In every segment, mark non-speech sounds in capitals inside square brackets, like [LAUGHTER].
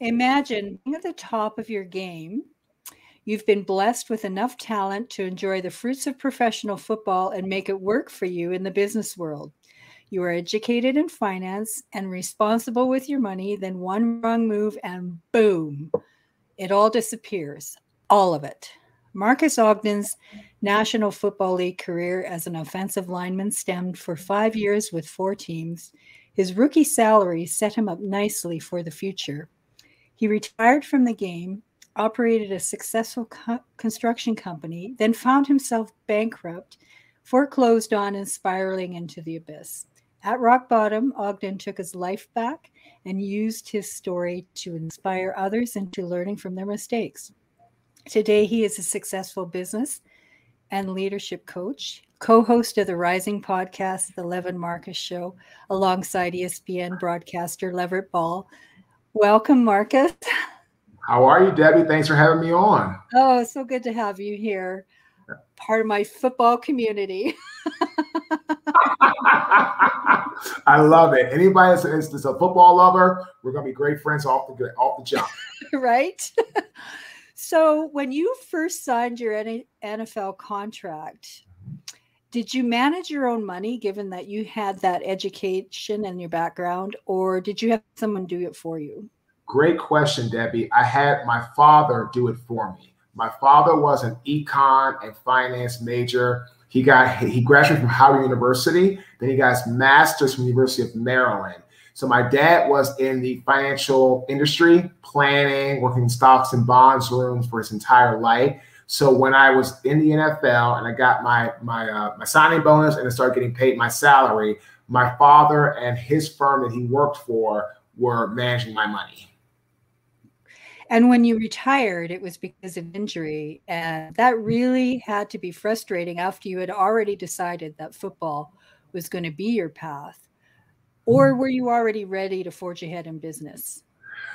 Imagine being at the top of your game. You've been blessed with enough talent to enjoy the fruits of professional football and make it work for you in the business world. You are educated in finance and responsible with your money, then one wrong move and boom, it all disappears. All of it. Marques Ogden's National Football League career as an offensive lineman stemmed for five years with four teams. His rookie salary set him up nicely for the future. He retired from the game, operated a successful co- construction company, then found himself bankrupt, foreclosed on, and spiraling into the abyss. At rock bottom, Ogden took his life back and used his story to inspire others into learning from their mistakes. Today, he is a successful business and leadership coach, co host of the Rising podcast, The Lev and Marques Show, alongside ESPN broadcaster Leverett Ball, Welcome, Marques. How are you, Debbie? Thanks for having me on. Oh, so good to have you here. Part of my football community. [LAUGHS] [LAUGHS] I love it. Anybody that's, that's, a football lover, we're gonna be great friends off the off the jump. [LAUGHS] right. so, when you first signed your NFL contract, did you manage your own money given that you had that education and your background or did you have someone do it for you? Great question debbie. I had my father do it for me. My father was an econ and finance major. He got he graduated from howard university then he got his master's from the university of maryland. So my dad was in the financial industry planning working in stocks and bonds rooms for his entire life so when I was in the NFL and I got my my uh, my signing bonus and I started getting paid my salary, my father and his firm that he worked for were managing my money. And when you retired, it was because of injury. And that really had to be frustrating after you had already decided that football was going to be your path. Or were you already ready to forge ahead in business?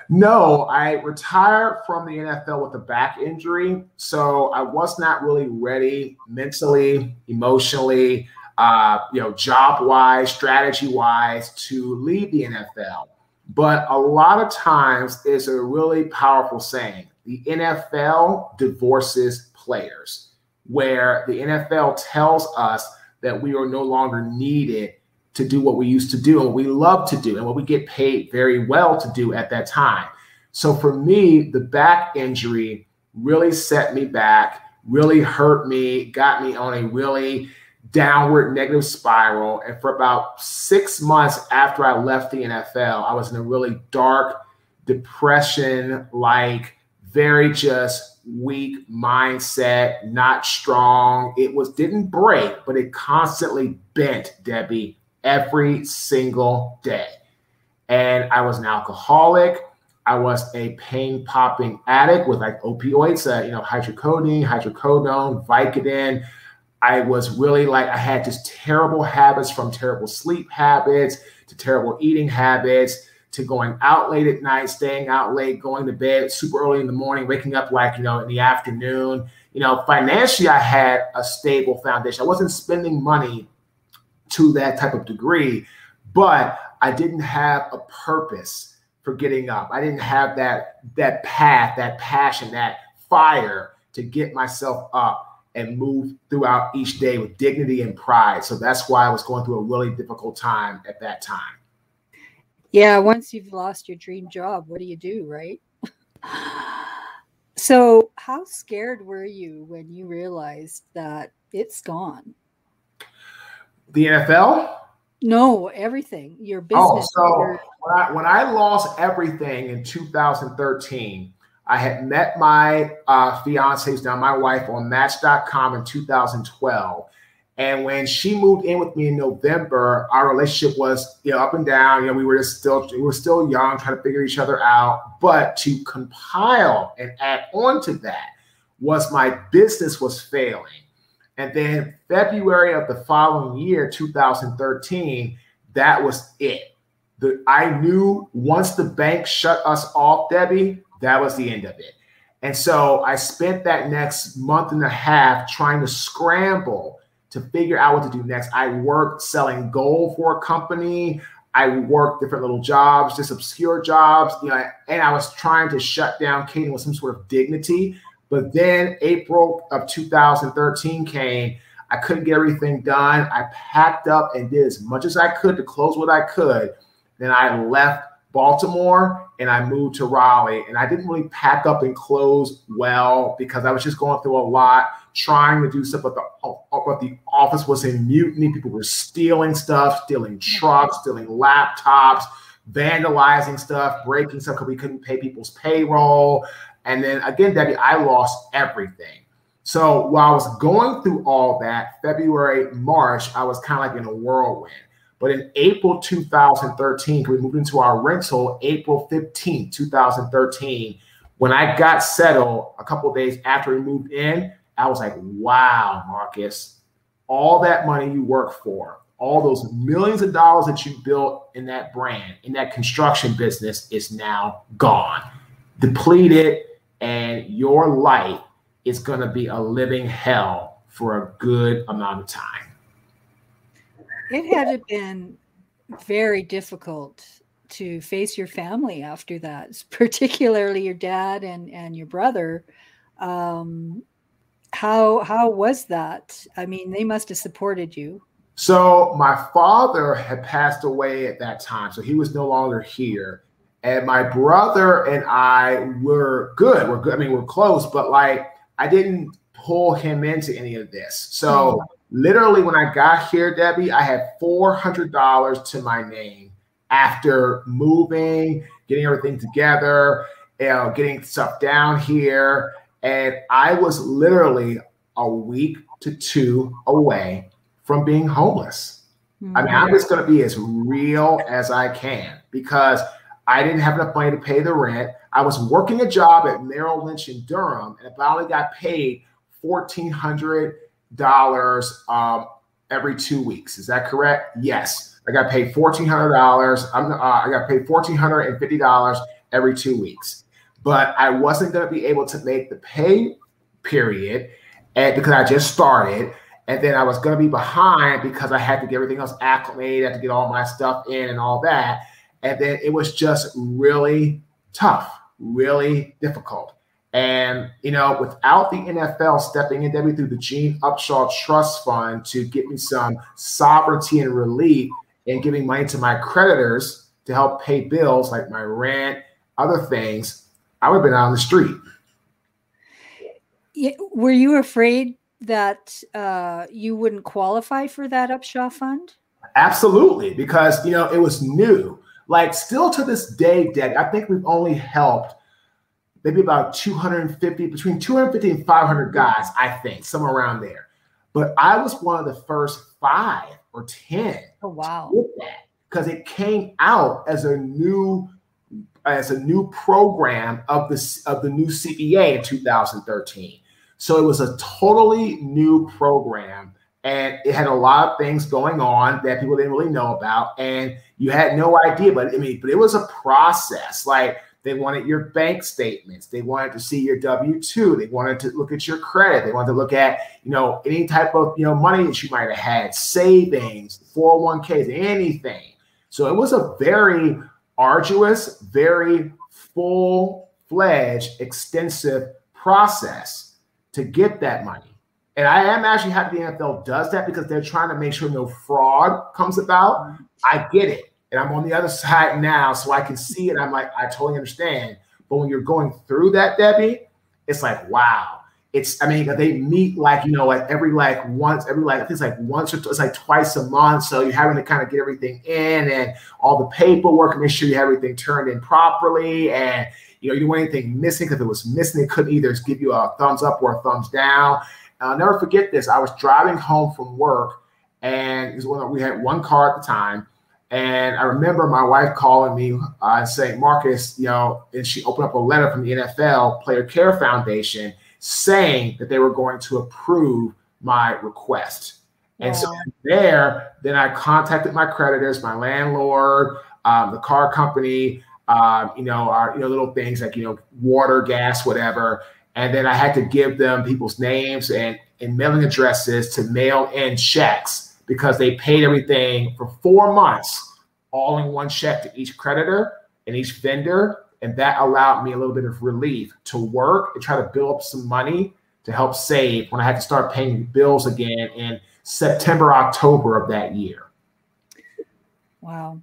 No, I retired from the NFL with a back injury. So I was not really ready mentally, emotionally, uh, you know, job wise, strategy wise to leave the NFL. But a lot of times it's a really powerful saying the NFL divorces players, where the NFL tells us that we are no longer needed to do what we used to do and what we love to do and what we get paid very well to do at that time. So for me, the back injury really set me back, really hurt me, got me on a really downward negative spiral. And for about six months after I left the NFL, I was in a really dark depression like very just weak mindset, not strong. It was didn't break, but it constantly bent, Debbie every single day. And I was an alcoholic. I was a pain popping addict with like opioids, uh, you know, hydrocodone, hydrocodone, Vicodin. I was really like, I had just terrible habits from terrible sleep habits to terrible eating habits to going out late at night, staying out late, going to bed super early in the morning, waking up like, you know, in the afternoon. You know, financially, I had a stable foundation. I wasn't spending money to that type of degree, but I didn't have a purpose for getting up. I didn't have that that path, that passion, that fire to get myself up and move throughout each day with dignity and pride. So that's why I was going through a really difficult time at that time. Yeah, once you've lost your dream job, what do you do, right? so, how scared were you when you realized that it's gone? The NFL? No, everything. Your oh, business. Oh, so when I, when I lost everything in 2013, I had met my uh, fiance, now my wife, on Match.com in 2012. And when she moved in with me in November, our relationship was you know up and down. You know, we were just still we were still young, trying to figure each other out. But to compile and add on to that was my business was failing. And then February of the following year, 2013, that was it. The, I knew once the bank shut us off, Debbie, that was the end of it. And so I spent that next month and a half trying to scramble to figure out what to do next. I worked selling gold for a company. I worked different little jobs, just obscure jobs, you know, and I was trying to shut down Kading with some sort of dignity but then April of 2013 came. I couldn't get everything done. I packed up and did as much as I could to close what I could. Then I left Baltimore and I moved to Raleigh. And I didn't really pack up and close well because I was just going through a lot, trying to do stuff. But the, but the office was in mutiny. People were stealing stuff, stealing trucks, stealing laptops, vandalizing stuff, breaking stuff because we couldn't pay people's payroll. And then again, Debbie, I lost everything. So while I was going through all that, February, March, I was kind of like in a whirlwind. But in April 2013, we moved into our rental April 15, 2013. When I got settled a couple days after we moved in, I was like, wow, Marques, all that money you work for, all those millions of dollars that you built in that brand, in that construction business is now gone, depleted, and your life is going to be a living hell for a good amount of time. It had been very difficult to face your family after that, [LAUGHS] particularly your dad and, and your brother. Um, how how was that? I mean, they must have supported you. So my father had passed away at that time, so he was no longer here. And my brother and I were good. We're good. I mean, we're close, but like I didn't pull him into any of this. So mm. literally, when I got here, Debbie, I had four hundred dollars to my name after moving, getting everything together, you know, getting stuff down here, and I was literally a week to two away from being homeless. Mm. I mean, I'm just going to be as real as I can because I didn't have enough money to pay the rent. I was working a job at Merrill Lynch in Durham, and I only got paid fourteen hundred dollars um, every two weeks. Is that correct? Yes, I got paid fourteen hundred dollars. I'm uh, I got paid fourteen hundred and fifty dollars every two weeks, but I wasn't going to be able to make the pay period, and because I just started. And then I was going to be behind because I had to get everything else acclimated, I had to get all my stuff in and all that. And then it was just really tough, really difficult. And, you know, without the NFL stepping in, Debbie, through the Gene Upshaw Trust Fund to get me some sovereignty and relief and giving money to my creditors to help pay bills like my rent, other things, I would have been out on the street. Were you afraid that uh, you wouldn't qualify for that Upshaw Fund? Absolutely, because, you know, it was new. Like still to this day, Dad, I think we've only helped maybe about 250, between 250 and 500 guys, I think, somewhere around there. But I was one of the first five or 10. Oh, wow. Because it came out as a new as a new program of the of the new CBA in 2013. So it was a totally new program and it had a lot of things going on that people didn't really know about and you had no idea but i mean but it was a process. Like they wanted your bank statements. They wanted to see your w2 they wanted to look at your credit. They wanted to look at you know any type of you know money that you might have had savings 401ks anything. So it was a very arduous very full-fledged extensive process to get that money and I am actually happy the NFL does that because they're trying to make sure no fraud comes about. I get it. And I'm on the other side now, so I can see it. I'm like, I totally understand. But when you're going through that, Debbie, it's like, wow. It's, I mean, they meet like, you know, like every like once, every like, I think it's like once or it's like twice a month. So you're having to kind of get everything in and all the paperwork, make sure you have everything turned in properly. And, you know, you don't want anything missing because if it was missing, it could either give you a thumbs up or a thumbs down. I'll never forget this. I was driving home from work and we had one car at the time. And I remember my wife calling me uh, and saying, Marques, you know, and she opened up a letter from the NFL Player Care Foundation saying that they were going to approve my request. And so there, then I contacted my creditors, my landlord, um, the car company, um, you know, our you know little things like you know water, gas, whatever. And then I had to give them people's names and, and mailing addresses to mail in checks because they paid everything for four months, all in one check to each creditor and each vendor. And that allowed me a little bit of relief to work and try to build up some money to help save when I had to start paying bills again in September, October of that year. Wow.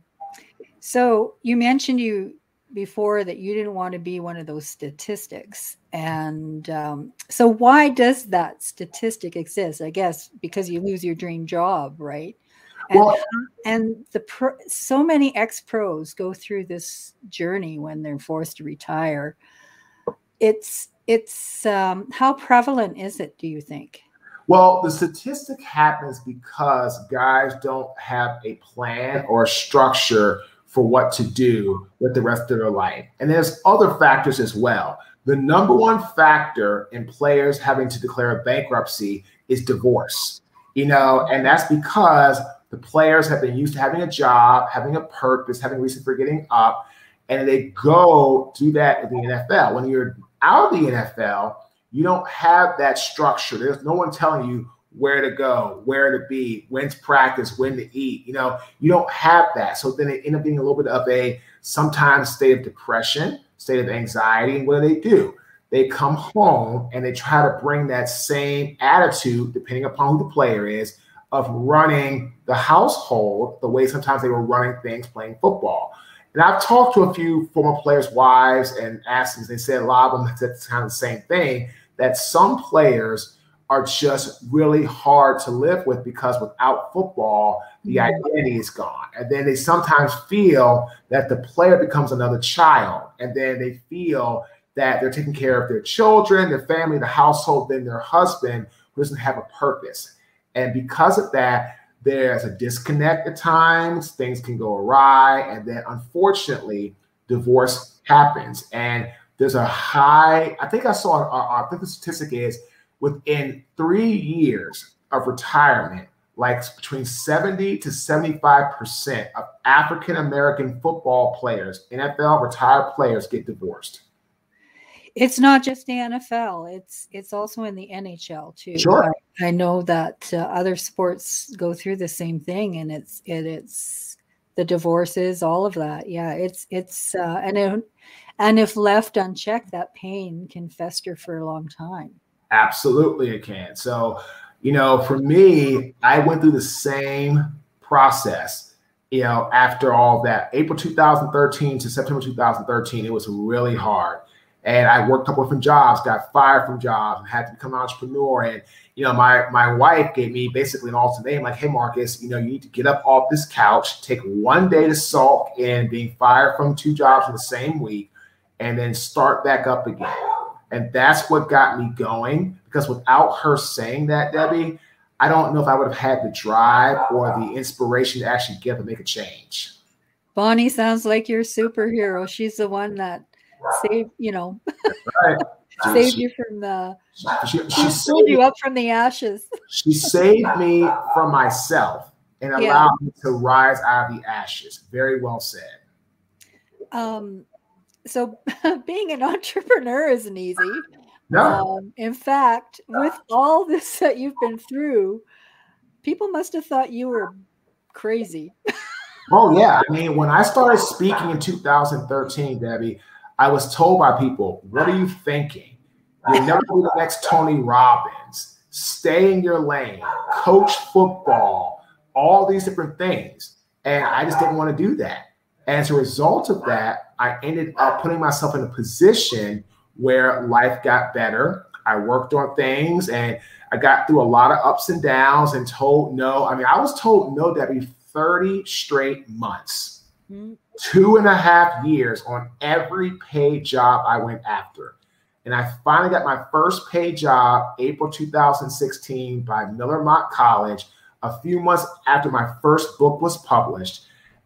So you mentioned you before that you didn't want to be one of those statistics. And um, so, why does that statistic exist? I guess because you lose your dream job, right? And, well, and the pro, so many ex pros go through this journey when they're forced to retire. It's it's um, how prevalent is it? Do you think? Well, the statistic happens because guys don't have a plan or a structure for what to do with the rest of their life. And there's other factors as well. The number one factor in players having to declare a bankruptcy is divorce. You know, and that's because the players have been used to having a job, having a purpose, having a reason for getting up, and they go do that in the NFL. When you're out of the NFL, you don't have that structure. There's no one telling you where to go, where to be, when to practice, when to eat. You know, you don't have that. So then it ends up being a little bit of a sometimes state of depression, state of anxiety. And what do they do? They come home and they try to bring that same attitude, depending upon who the player is, of running the household the way sometimes they were running things playing football. And I've talked to a few former players' wives and asked them, they said a lot of them said it's kind of the same thing that some players are just really hard to live with because without football, the mm-hmm. identity is gone. And then they sometimes feel that the player becomes another child. And then they feel that they're taking care of their children, their family, the household, then their husband who doesn't have a purpose. And because of that, there's a disconnect at times, things can go awry. And then unfortunately, divorce happens. And there's a high, I think I saw, uh, I think the statistic is within three years of retirement, like between 70 to 75% of African American football players, NFL retired players, get divorced. It's not just the NFL; it's it's also in the NHL too. Sure, I, I know that uh, other sports go through the same thing, and it's it, it's the divorces, all of that. Yeah, it's it's uh, and it, and if left unchecked, that pain can fester for a long time. Absolutely, it can. So, you know, for me, I went through the same process. You know, after all that, April 2013 to September 2013, it was really hard. And I worked a couple different jobs, got fired from jobs, had to become an entrepreneur. And you know, my my wife gave me basically an ultimatum, like, "Hey, Marques, you know, you need to get up off this couch, take one day to sulk in being fired from two jobs in the same week, and then start back up again." And that's what got me going because without her saying that, Debbie, I don't know if I would have had the drive or the inspiration to actually get up and make a change. Bonnie sounds like your superhero. She's the one that saved, you know, right. [LAUGHS] saved she, you from the, she, she, she pulled you up from the ashes. she saved me from myself and allowed yeah. me to rise out of the ashes. Very well said. Um, so [LAUGHS] being an entrepreneur isn't easy. No. Um, in fact, with all this that you've been through, people must have thought you were crazy. oh yeah, I mean, when I started speaking in 2013, Debbie, I was told by people, "What are you thinking? You'll never be the next Tony Robbins. Stay in your lane, coach football, all these different things." And I just didn't want to do that. And as a result of that, I ended up putting myself in a position where life got better. I worked on things and I got through a lot of ups and downs and told no. I mean, I was told no, Debbie, 30 straight months, mm-hmm. two and a half years on every paid job I went after. And I finally got my first paid job April 2016 by Miller Mock College a few months after my first book was published.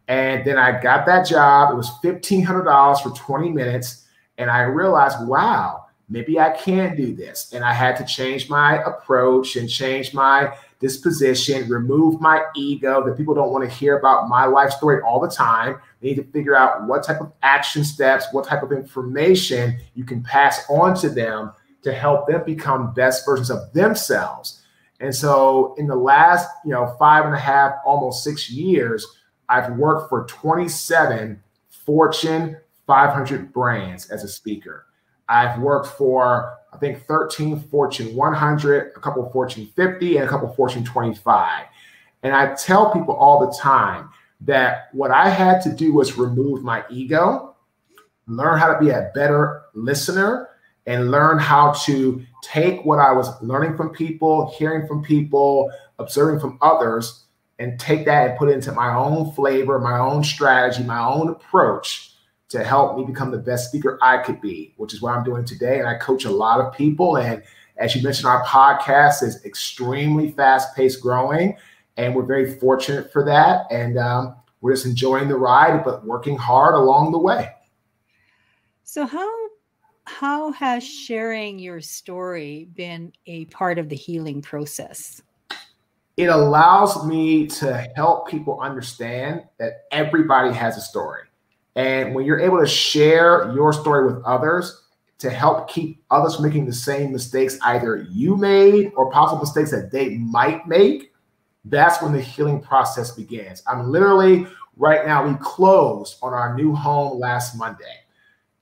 And then I got that job. It was $1,500 for 20 minutes. And I realized, wow, maybe I can do this. And I had to change my approach and change my disposition, remove my ego that people don't want to hear about my life story all the time. They need to figure out what type of action steps, what type of information you can pass on to them to help them become best versions of themselves. And so in the last, you know, five and a half, almost six years, I've worked for 27 Fortune 500 brands as a speaker. I've worked for, I think, 13 Fortune 100, a couple Fortune 50, and a couple Fortune 25. And I tell people all the time that what I had to do was remove my ego, learn how to be a better listener, and learn how to take what I was learning from people, hearing from people, observing from others, and take that and put it into my own flavor, my own strategy, my own approach to help me become the best speaker I could be, which is what I'm doing today. And I coach a lot of people. And as you mentioned, our podcast is extremely fast paced growing. And we're very fortunate for that. And um, we're just enjoying the ride, but working hard along the way. So, how how has sharing your story been a part of the healing process? It allows me to help people understand that everybody has a story. And when you're able to share your story with others to help keep others from making the same mistakes either you made or possible mistakes that they might make, that's when the healing process begins. I'm literally right now, we closed on our new home last Monday.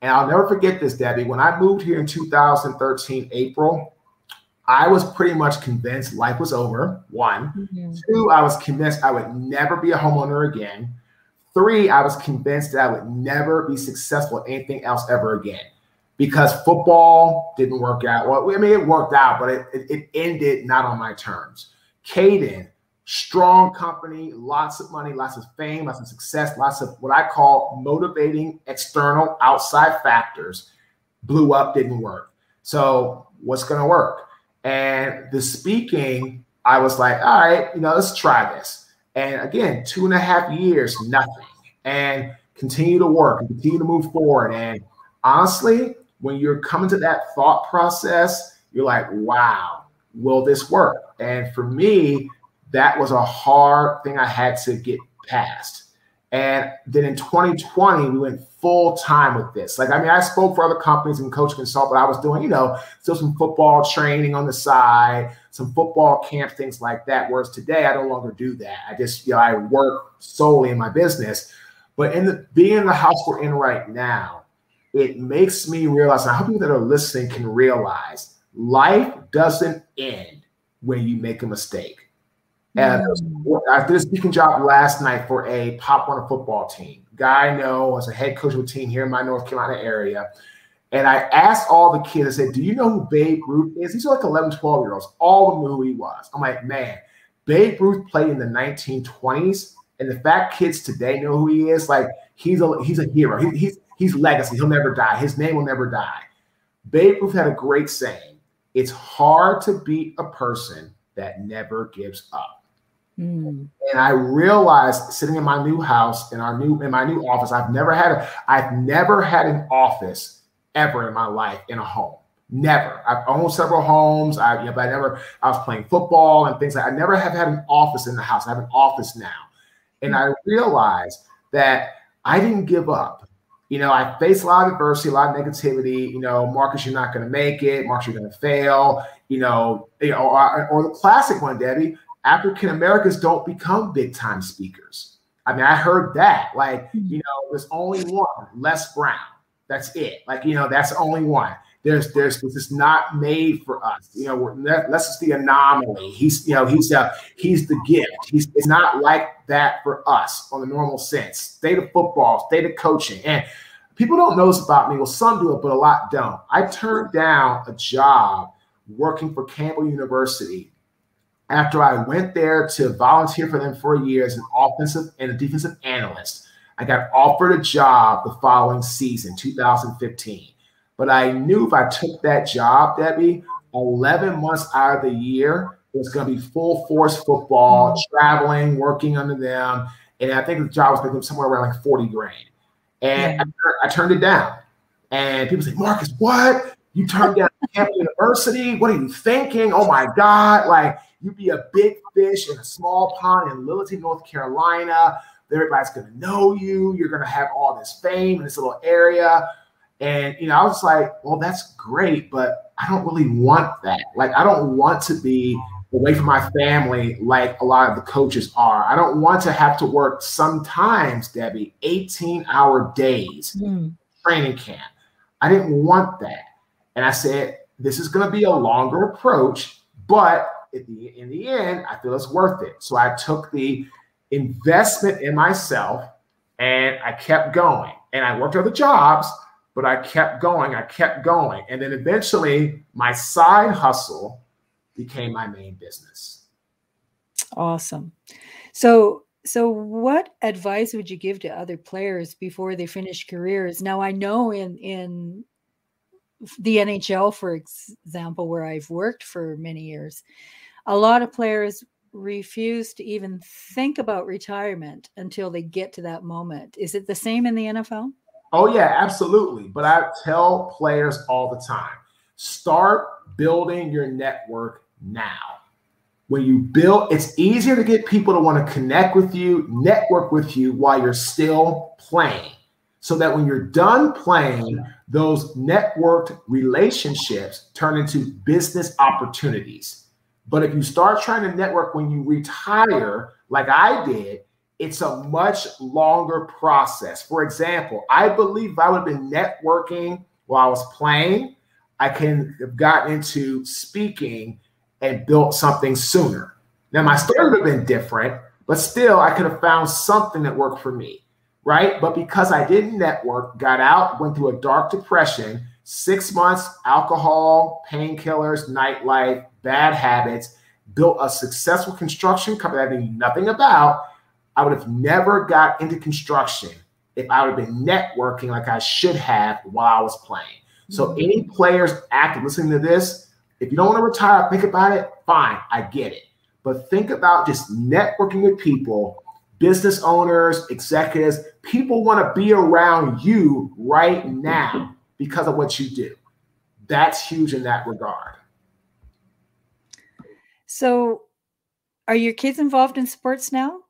And I'll never forget this, Debbie. When I moved here in 2013, April, I was pretty much convinced life was over. One. Mm-hmm. Two, I was convinced I would never be a homeowner again. Three, I was convinced that I would never be successful at anything else ever again because football didn't work out. Well, I mean, it worked out, but it, it, it ended not on my terms. Caden, strong company, lots of money, lots of fame, lots of success, lots of what I call motivating external outside factors blew up, didn't work. So, what's going to work? And the speaking, I was like, all right, you know, let's try this. And again, two and a half years, nothing. And continue to work and continue to move forward. And honestly, when you're coming to that thought process, you're like, wow, will this work? And for me, that was a hard thing I had to get past. And then in 2020, we went full time with this. Like, I mean, I spoke for other companies and coach consult, but I was doing, you know, still some football training on the side, some football camp, things like that. Whereas today, I no longer do that. I just, you know, I work solely in my business. But in the being in the house we're in right now, it makes me realize, I hope people that are listening can realize life doesn't end when you make a mistake. And mm. I did a speaking job last night for a Pop Warner football team. Guy I know as a head coach of a team here in my North Carolina area. And I asked all the kids, I said, Do you know who Babe Ruth is? These are like 11, 12 year olds. All of them knew who he was. I'm like, Man, Babe Ruth played in the 1920s. And the fact kids today know who he is, like he's a he's a hero. He, he's he's legacy. He'll never die. His name will never die. Babe Ruth had a great saying: "It's hard to beat a person that never gives up." Mm. And I realized sitting in my new house in our new in my new office, I've never had a I've never had an office ever in my life in a home. Never. I've owned several homes. I, you but I never. I was playing football and things like. I never have had an office in the house. I have an office now, and I realized that I didn't give up. You know, I faced a lot of adversity, a lot of negativity. You know, Marques, you're not going to make it. Marques, you're going to fail. You know, you know, or, or the classic one, Debbie. African Americans don't become big time speakers. I mean, I heard that. Like, you know, there's only one, Les Brown. That's it. Like, you know, that's the only one. There's, there's, this is not made for us. You know, we're, that's just the anomaly. He's, you know, he's, uh, he's the gift. He's, it's not like that for us on the normal sense. State of football, state of coaching, and people don't know this about me. Well, some do it, but a lot don't. I turned down a job working for Campbell University after I went there to volunteer for them for a year as an offensive and a defensive analyst, I got offered a job the following season, 2015. But I knew if I took that job, Debbie, 11 months out of the year, It was going to be full force football, mm-hmm. traveling, working under them. And I think the job was making somewhere around like 40 grand. And yeah. I, I, turned it down. And people say, Marques, what? You turned down Campbell University? What are you thinking? Oh my God. Like, you'd be a big fish in a small pond in Lillington, North Carolina. Everybody's going to know you. You're going to have all this fame in this little area. And, you know, I was like, well, that's great, but I don't really want that. Like, I don't want to be away from my family like a lot of the coaches are. I don't want to have to work sometimes, Debbie, 18 hour days mm. training camp. I didn't want that. And I said, this is going to be a longer approach, but the, in the end, I feel it's worth it. So I took the investment in myself and I kept going. And I worked other jobs, but I kept going. I kept going. And then eventually, my side hustle became my main business. Awesome. So, so what advice would you give to other players before they finish careers? Now, I know in in the NHL, for example, where I've worked for many years, a lot of players refuse to even think about retirement until they get to that moment. Is it the same in the NFL? Oh, yeah, absolutely. But I tell players all the time start building your network now. When you build, it's easier to get people to want to connect with you, network with you while you're still playing. So that when you're done playing, those networked relationships turn into business opportunities. But if you start trying to network when you retire, like I did, it's a much longer process. For example, I believe I would have been networking while I was playing, I can have gotten into speaking and built something sooner. Now, my story would have been different, but still, I could have found something that worked for me, right? But because I didn't network, got out, went through a dark depression, six months, alcohol, painkillers, nightlife, bad habits, built a successful construction company I knew nothing about, I would have never got into construction if I would have been networking like I should have while I was playing. So, mm-hmm. any players active listening to this, if you don't want to retire, think about it. Fine, I get it. But think about just networking with people, business owners, executives. People want to be around you right now because of what you do. That's huge in that regard. So, are your kids involved in sports now?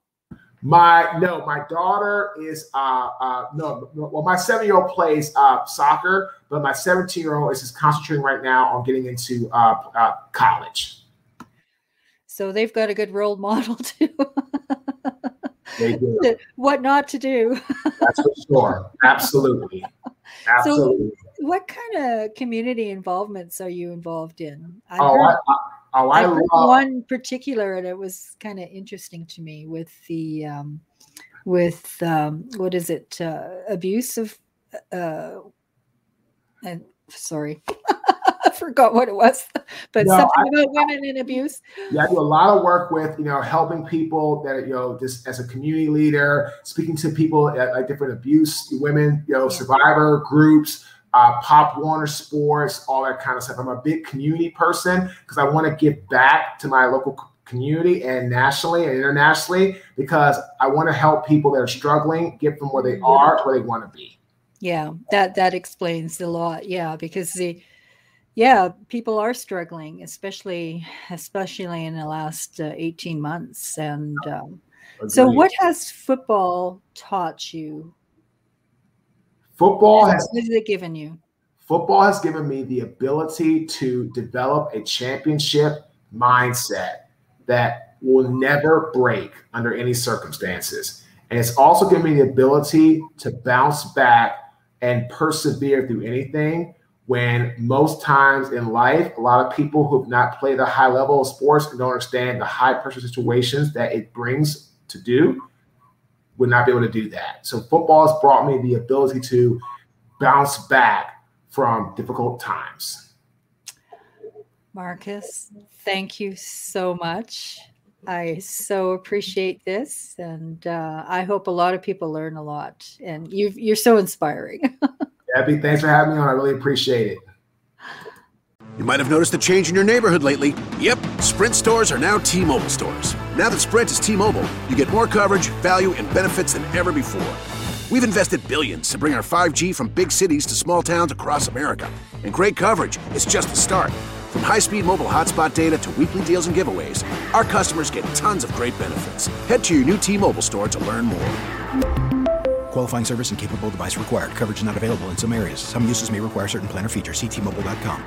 My no, my daughter is uh uh no well my seven year old plays uh soccer, but my seventeen year old is just concentrating right now on getting into uh, uh college. So they've got a good role model [LAUGHS] too. [LAUGHS] What not to do. That's for sure. Absolutely. [LAUGHS] Absolutely. So what kind of community involvements are you involved in? I oh, heard- I, I Oh, I, I love one particular, and it was kind of interesting to me with the um, with um, what is it uh, abuse of uh, and sorry. [LAUGHS] [LAUGHS] Forgot what it was, but no, something I, about women in abuse. Yeah, I do a lot of work with you know helping people that you know just as a community leader, speaking to people at, at different abuse women, you know, yeah. survivor groups, uh, Pop Warner Sports, all that kind of stuff. I'm a big community person because I want to give back to my local community and nationally and internationally because I want to help people that are struggling get from where they are to where they want to be. Yeah, that that explains a lot. Yeah, because the yeah people are struggling, especially especially in the last uh, 18 months. And um, so, what has football taught you Football has, what has it given you? Football has given me the ability to develop a championship mindset that will never break under any circumstances. And it's also given me the ability to bounce back and persevere through anything when most times in life, a lot of people who have not played a high level of sports and don't understand the high pressure situations that it brings to do would not be able to do that. So football has brought me the ability to bounce back from difficult times. Marques, thank you so much. I so appreciate this, and uh, I hope a lot of people learn a lot. And you are so inspiring. [LAUGHS] Abby, thanks for having me on. I really appreciate it. You might have noticed a change in your neighborhood lately. Yep, Sprint stores are now T Mobile stores. Now that Sprint is T Mobile, you get more coverage, value, and benefits than ever before. We've invested billions to bring our 5G from big cities to small towns across America. And great coverage is just the start. From high speed mobile hotspot data to weekly deals and giveaways, our customers get tons of great benefits. Head to your new T Mobile store to learn more. Qualifying service and capable device required. Coverage not available in some areas. Some uses may require certain plan or features. Ctmobile.com.